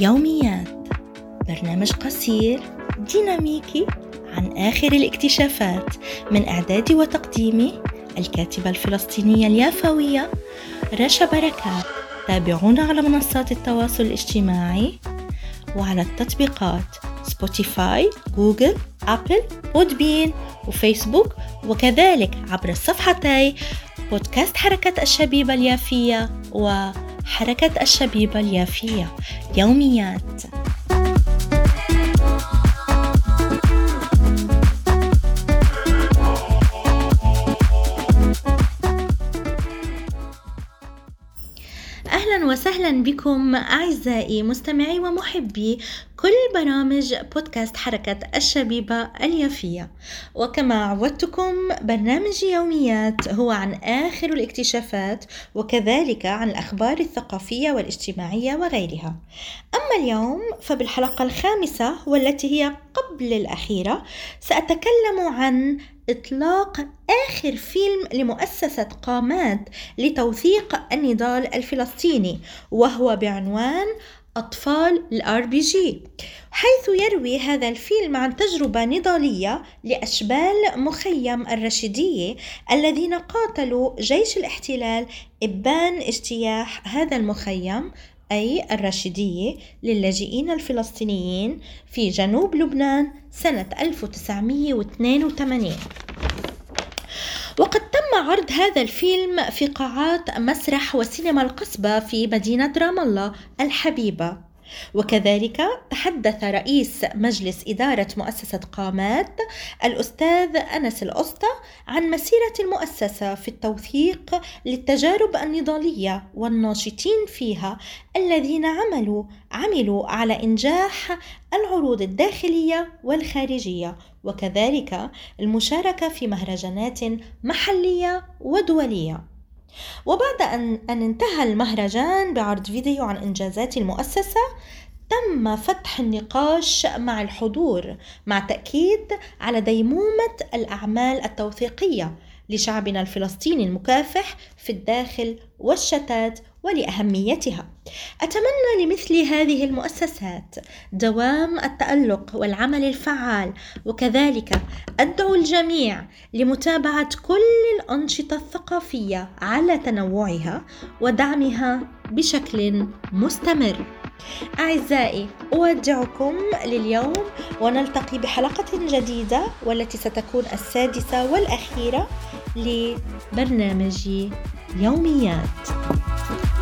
يوميات برنامج قصير ديناميكي عن آخر الاكتشافات من إعدادي وتقديمي الكاتبة الفلسطينية اليافوية رشا بركات. تابعونا على منصات التواصل الاجتماعي وعلى التطبيقات Spotify Google Apple Podbean و Facebook وكذلك عبر صفحتي بودكاست حركة الشبيبة اليافاوية وحركة الشبيبة اليافية يوميات. أهلا وسهلا بكم أعزائي مستمعي ومحبي كل برامج بودكاست حركة الشبيبة اليافية. وكما عودتكم برنامج يوميات هو عن آخر الاكتشافات وكذلك عن الأخبار الثقافية والاجتماعية وغيرها. أما اليوم فبالحلقة الخامسة والتي هي قبل الأخيرة سأتكلم عن إطلاق آخر فيلم لمؤسسة قامات لتوثيق النضال الفلسطيني وهو بعنوان أطفال الآر بي جي حيث يروي هذا الفيلم عن تجربة نضالية لأشبال مخيم الرشيدية الذين قاتلوا جيش الاحتلال إبان اجتياح هذا المخيم أي الرشيدية للاجئين الفلسطينيين في جنوب لبنان سنة 1982 وقد تم عرض هذا الفيلم في قاعات مسرح وسينما القصبة في مدينة رام الله الحبيبة. وكذلك تحدث رئيس مجلس إدارة مؤسسة قامات الأستاذ أنس الأسطى عن مسيرة المؤسسة في التوثيق للتجارب النضالية والناشطين فيها الذين عملوا عملوا على إنجاح العروض الداخلية والخارجية. وكذلك المشاركة في مهرجانات محلية ودولية. وبعد أن, أن انتهى المهرجان بعرض فيديو عن إنجازات المؤسسة تم فتح النقاش مع الحضور مع تأكيد على ديمومة الأعمال التوثيقية لشعبنا الفلسطيني المكافح في الداخل والشتات ولأهميتها. أتمنى لمثل هذه المؤسسات دوام التألق والعمل الفعال وكذلك أدعو الجميع لمتابعة كل الأنشطة الثقافية على تنوعها ودعمها بشكل مستمر. أعزائي أودعكم لليوم ونلتقي بحلقة جديدة والتي ستكون السادسة والأخيرة لبرنامج يوميات Thank you.